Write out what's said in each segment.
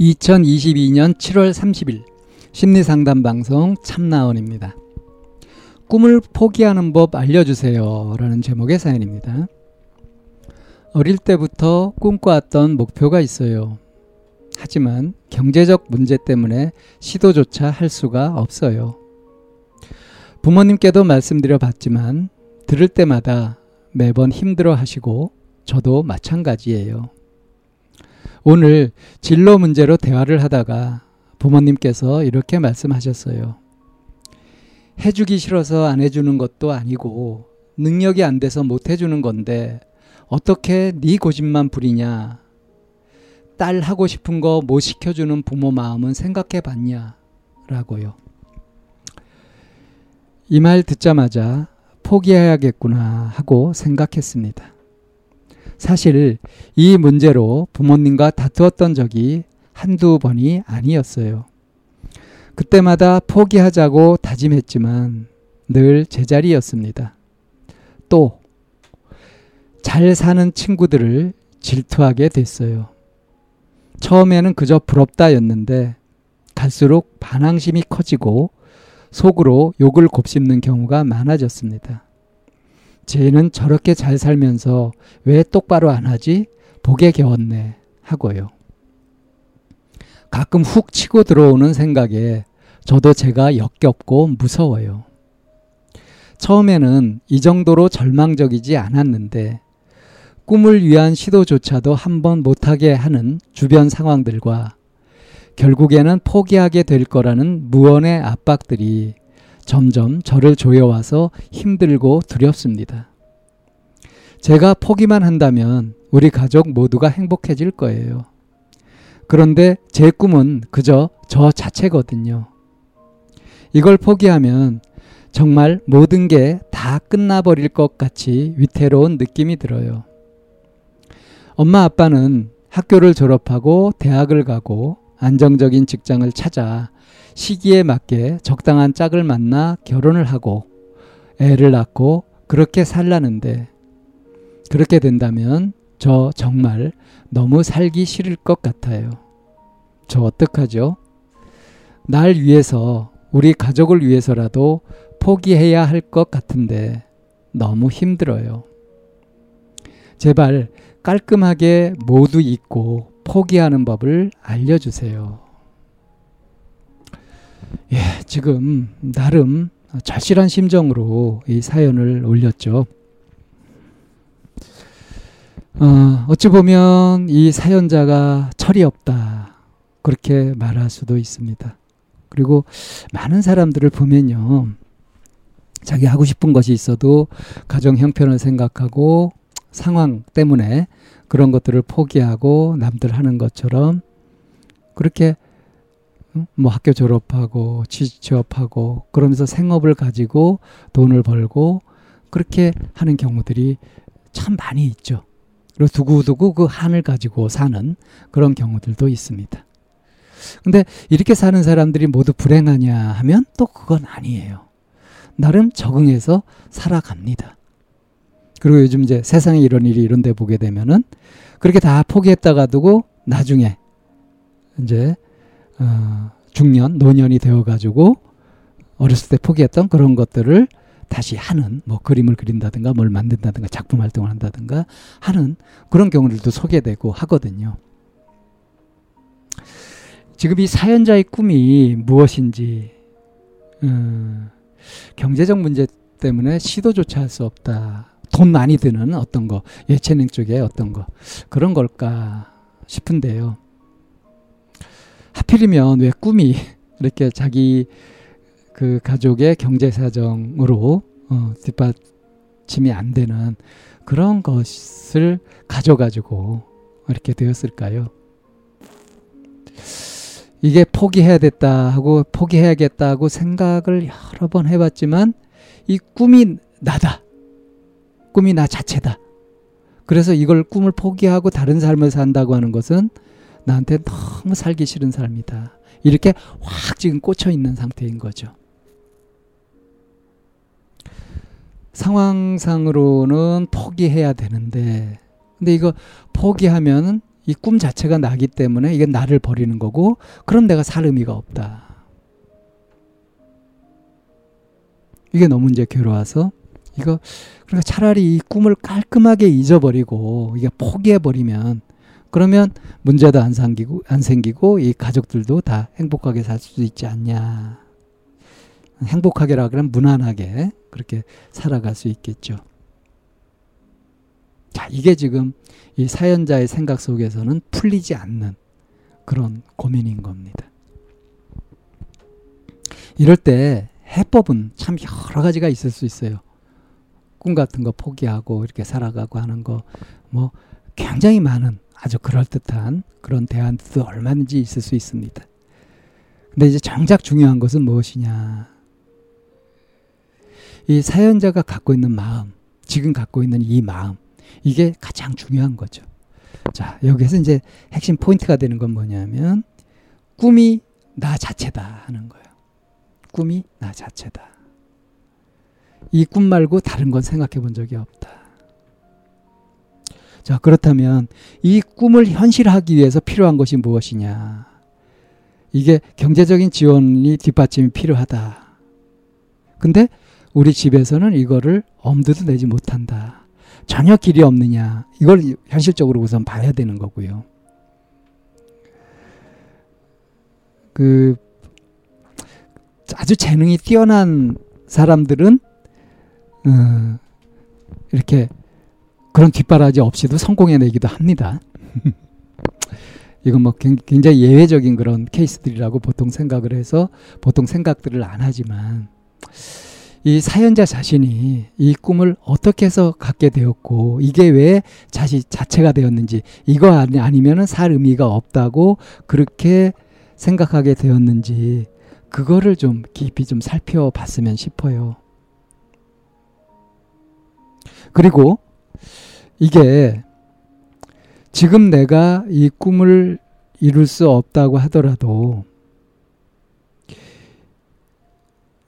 2022년 7월 30일 심리상담 방송 참나원입니다. 꿈을 포기하는 법 알려주세요. 라는 제목의 사연입니다. 어릴 때부터 꿈꿔왔던 목표가 있어요. 하지만 경제적 문제 때문에 시도조차 할 수가 없어요. 부모님께도 말씀드려 봤지만 들을 때마다 매번 힘들어 하시고 저도 마찬가지예요. 오늘 진로 문제로 대화를 하다가 부모님께서 이렇게 말씀하셨어요. 해주기 싫어서 안 해주는 것도 아니고 능력이 안 돼서 못 해주는 건데 어떻게 네 고집만 부리냐. 딸 하고 싶은 거 못 시켜주는 부모 마음은 생각해 봤냐. 라고요. 이 말 듣자마자 포기해야겠구나 하고 생각했습니다. 사실 이 문제로 부모님과 다투었던 적이 한두 번이 아니었어요. 그때마다 포기하자고 다짐했지만 늘 제자리였습니다. 또, 잘 사는 친구들을 질투하게 됐어요. 처음에는 그저 부럽다였는데 갈수록 반항심이 커지고 속으로 욕을 곱씹는 경우가 많아졌습니다. 쟤는 저렇게 잘 살면서 왜 똑바로 안 하지? 복에 겨웠네. 하고요. 가끔 훅 치고 들어오는 생각에 저도 제가 역겹고 무서워요. 처음에는 이 정도로 절망적이지 않았는데 꿈을 위한 시도조차도 한번 못하게 하는 주변 상황들과 결국에는 포기하게 될 거라는 무언의 압박들이 점점 저를 조여와서 힘들고 두렵습니다. 제가 포기만 한다면 우리 가족 모두가 행복해질 거예요. 그런데 제 꿈은 그저 저 자체거든요. 이걸 포기하면 정말 모든 게 다 끝나버릴 것 같이 위태로운 느낌이 들어요. 엄마 아빠는 학교를 졸업하고 대학을 가고 안정적인 직장을 찾아 시기에 맞게 적당한 짝을 만나 결혼을 하고 애를 낳고 그렇게 살라는데 그렇게 된다면 저 정말 너무 살기 싫을 것 같아요. 저 어떡하죠? 날 위해서 우리 가족을 위해서라도 포기해야 할 것 같은데 너무 힘들어요. 제발 깔끔하게 모두 잊고 포기하는 법을 알려주세요. 예, 지금 나름 절실한 심정으로 이 사연을 올렸죠. 어, 어찌 보면 이 사연자가 철이 없다. 그렇게 말할 수도 있습니다. 그리고 많은 사람들을 보면요. 자기 하고 싶은 것이 있어도 가정 형편을 생각하고 상황 때문에 그런 것들을 포기하고 남들 하는 것처럼 그렇게 뭐 학교 졸업하고 취업하고 그러면서 생업을 가지고 돈을 벌고 그렇게 하는 경우들이 참 많이 있죠. 그리고 두고두고 그 한을 가지고 사는 그런 경우들도 있습니다. 근데 이렇게 사는 사람들이 모두 불행하냐 하면 또 그건 아니에요. 나름 적응해서 살아갑니다. 그리고 요즘 이제 세상에 이런 일이 이런 데 보게 되면은 그렇게 다 포기했다가 두고 나중에 이제 어, 중년, 노년이 되어 가지고 어렸을 때 포기했던 그런 것들을 다시 하는 뭐 그림을 그린다든가 뭘 만든다든가 작품 활동을 한다든가 하는 그런 경우들도 소개되고 하거든요. 지금 이 사연자의 꿈이 무엇인지 음, 경제적 문제 때문에 시도조차 할 수 없다. 돈 많이 드는 어떤 거 예체능 쪽에 어떤 거 그런 걸까 싶은데요. 하필이면 왜 꿈이 이렇게 자기 그 가족의 경제 사정으로 어, 뒷받 뒷받침이 안 되는 그런 것을 가져가지고 이렇게 되었을까요? 이게 포기해야 됐다 하고 포기해야겠다 고 생각을 여러 번 해봤지만 이 꿈이 나다. 꿈이 나 자체다. 그래서 이걸 꿈을 포기하고 다른 삶을 산다고 하는 것은 나한테 너무 살기 싫은 삶이다. 이렇게 확 지금 꽂혀 있는 상태인 거죠. 상황상으로는 포기해야 되는데, 근데 이거 포기하면 이 꿈 자체가 나기 때문에 이게 나를 버리는 거고, 그럼 내가 살 의미가 없다. 이게 너무 이제 괴로워서, 이거, 그러니까 차라리 이 꿈을 깔끔하게 잊어버리고, 이게 포기해버리면, 그러면 문제도 안 생기고, 안 생기고, 이 가족들도 다 행복하게 살 수 있지 않냐. 행복하게라 그러면 무난하게 그렇게 살아갈 수 있겠죠. 자, 이게 지금 이 사연자의 생각 속에서는 풀리지 않는 그런 고민인 겁니다. 이럴 때 해법은 참 여러 가지가 있을 수 있어요. 꿈 같은 거 포기하고 이렇게 살아가고 하는 거, 뭐 굉장히 많은 아주 그럴듯한 그런 대안도 얼마든지 있을 수 있습니다. 근데 이제 정작 중요한 것은 무엇이냐. 이 사연자가 갖고 있는 마음, 지금 갖고 있는 이 마음, 이게 가장 중요한 거죠. 자, 여기서 이제 핵심 포인트가 되는 건 뭐냐면, 꿈이 나 자체다 하는 거예요. 꿈이 나 자체다. 이 꿈 말고 다른 건 생각해 본 적이 없다. 자, 그렇다면 이 꿈을 현실하기 위해서 필요한 것이 무엇이냐? 이게 경제적인 지원이 뒷받침이 필요하다. 근데 우리 집에서는 이거를 엄두도 내지 못한다. 전혀 길이 없느냐. 이걸 현실적으로 우선 봐야 되는 거고요. 그 아주 재능이 뛰어난 사람들은 어, 이렇게 그런 뒷바라지 없이도 성공해내기도 합니다. 이건 뭐 굉장히 예외적인 그런 케이스들이라고 보통 생각을 해서 보통 생각들을 안 하지만 이 사연자 자신이 이 꿈을 어떻게 해서 갖게 되었고 이게 왜 자시 자체가 되었는지 이거 아니, 아니면은 살 의미가 없다고 그렇게 생각하게 되었는지 그거를 좀 깊이 좀 살펴봤으면 싶어요. 그리고 이게 지금 내가 이 꿈을 이룰 수 없다고 하더라도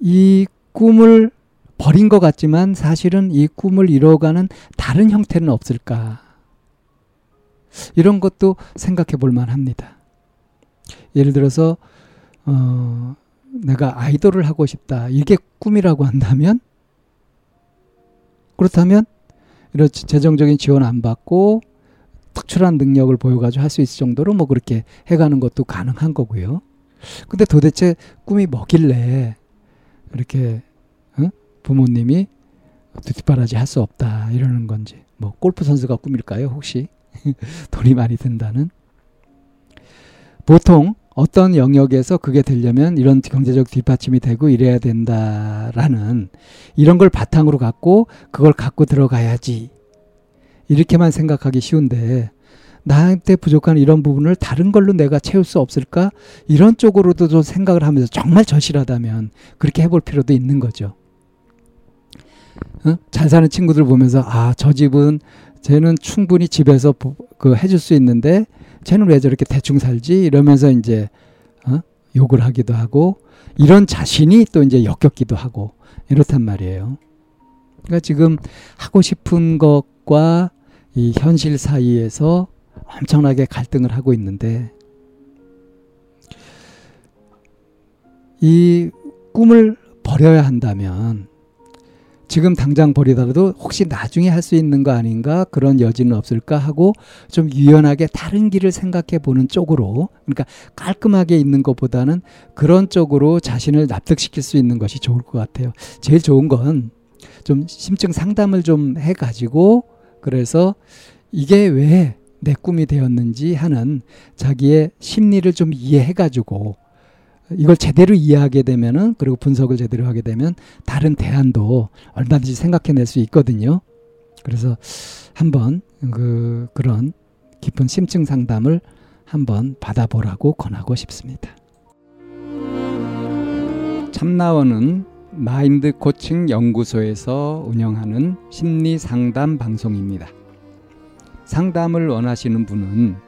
이 꿈을 버린 것 같지만 사실은 이 꿈을 이뤄가는 다른 형태는 없을까? 이런 것도 생각해 볼 만합니다. 예를 들어서 어, 내가 아이돌을 하고 싶다. 이게 꿈이라고 한다면 그렇다면 이런 재정적인 지원 안 받고 특출한 능력을 보여가지고 할 수 있을 정도로 뭐 그렇게 해가는 것도 가능한 거고요. 근데 도대체 꿈이 뭐길래 이렇게 부모님이 뒷바라지 할 수 없다 이러는 건지 뭐 골프 선수가 꿈일까요 혹시? 돈이 많이 든다는? 보통 어떤 영역에서 그게 되려면 이런 경제적 뒷받침이 되고 이래야 된다라는 이런 걸 바탕으로 갖고 그걸 갖고 들어가야지 이렇게만 생각하기 쉬운데 나한테 부족한 이런 부분을 다른 걸로 내가 채울 수 없을까 이런 쪽으로도 좀 생각을 하면서 정말 절실하다면 그렇게 해볼 필요도 있는 거죠. 어? 잘 사는 친구들 보면서 아 저 집은 쟤는 충분히 집에서 그 해줄 수 있는데 쟤는 왜 저렇게 대충 살지 이러면서 이제 어? 욕을 하기도 하고 이런 자신이 또 이제 역겹기도 하고 이렇단 말이에요. 그러니까 지금 하고 싶은 것과 이 현실 사이에서 엄청나게 갈등을 하고 있는데 이 꿈을 버려야 한다면 지금 당장 버리더라도 혹시 나중에 할 수 있는 거 아닌가 그런 여지는 없을까 하고 좀 유연하게 다른 길을 생각해 보는 쪽으로 그러니까 깔끔하게 있는 것보다는 그런 쪽으로 자신을 납득시킬 수 있는 것이 좋을 것 같아요. 제일 좋은 건 좀 심층 상담을 좀 해 가지고 그래서 이게 왜 내 꿈이 되었는지 하는 자기의 심리를 좀 이해해 가지고 이걸 제대로 이해하게 되면은 그리고 분석을 제대로 하게 되면 다른 대안도 얼마든지 생각해낼 수 있거든요. 그래서 한번 그 그런 깊은 심층 상담을 한번 받아보라고 권하고 싶습니다. 참나원은 마인드 코칭 연구소에서 운영하는 심리 상담 방송입니다. 상담을 원하시는 분은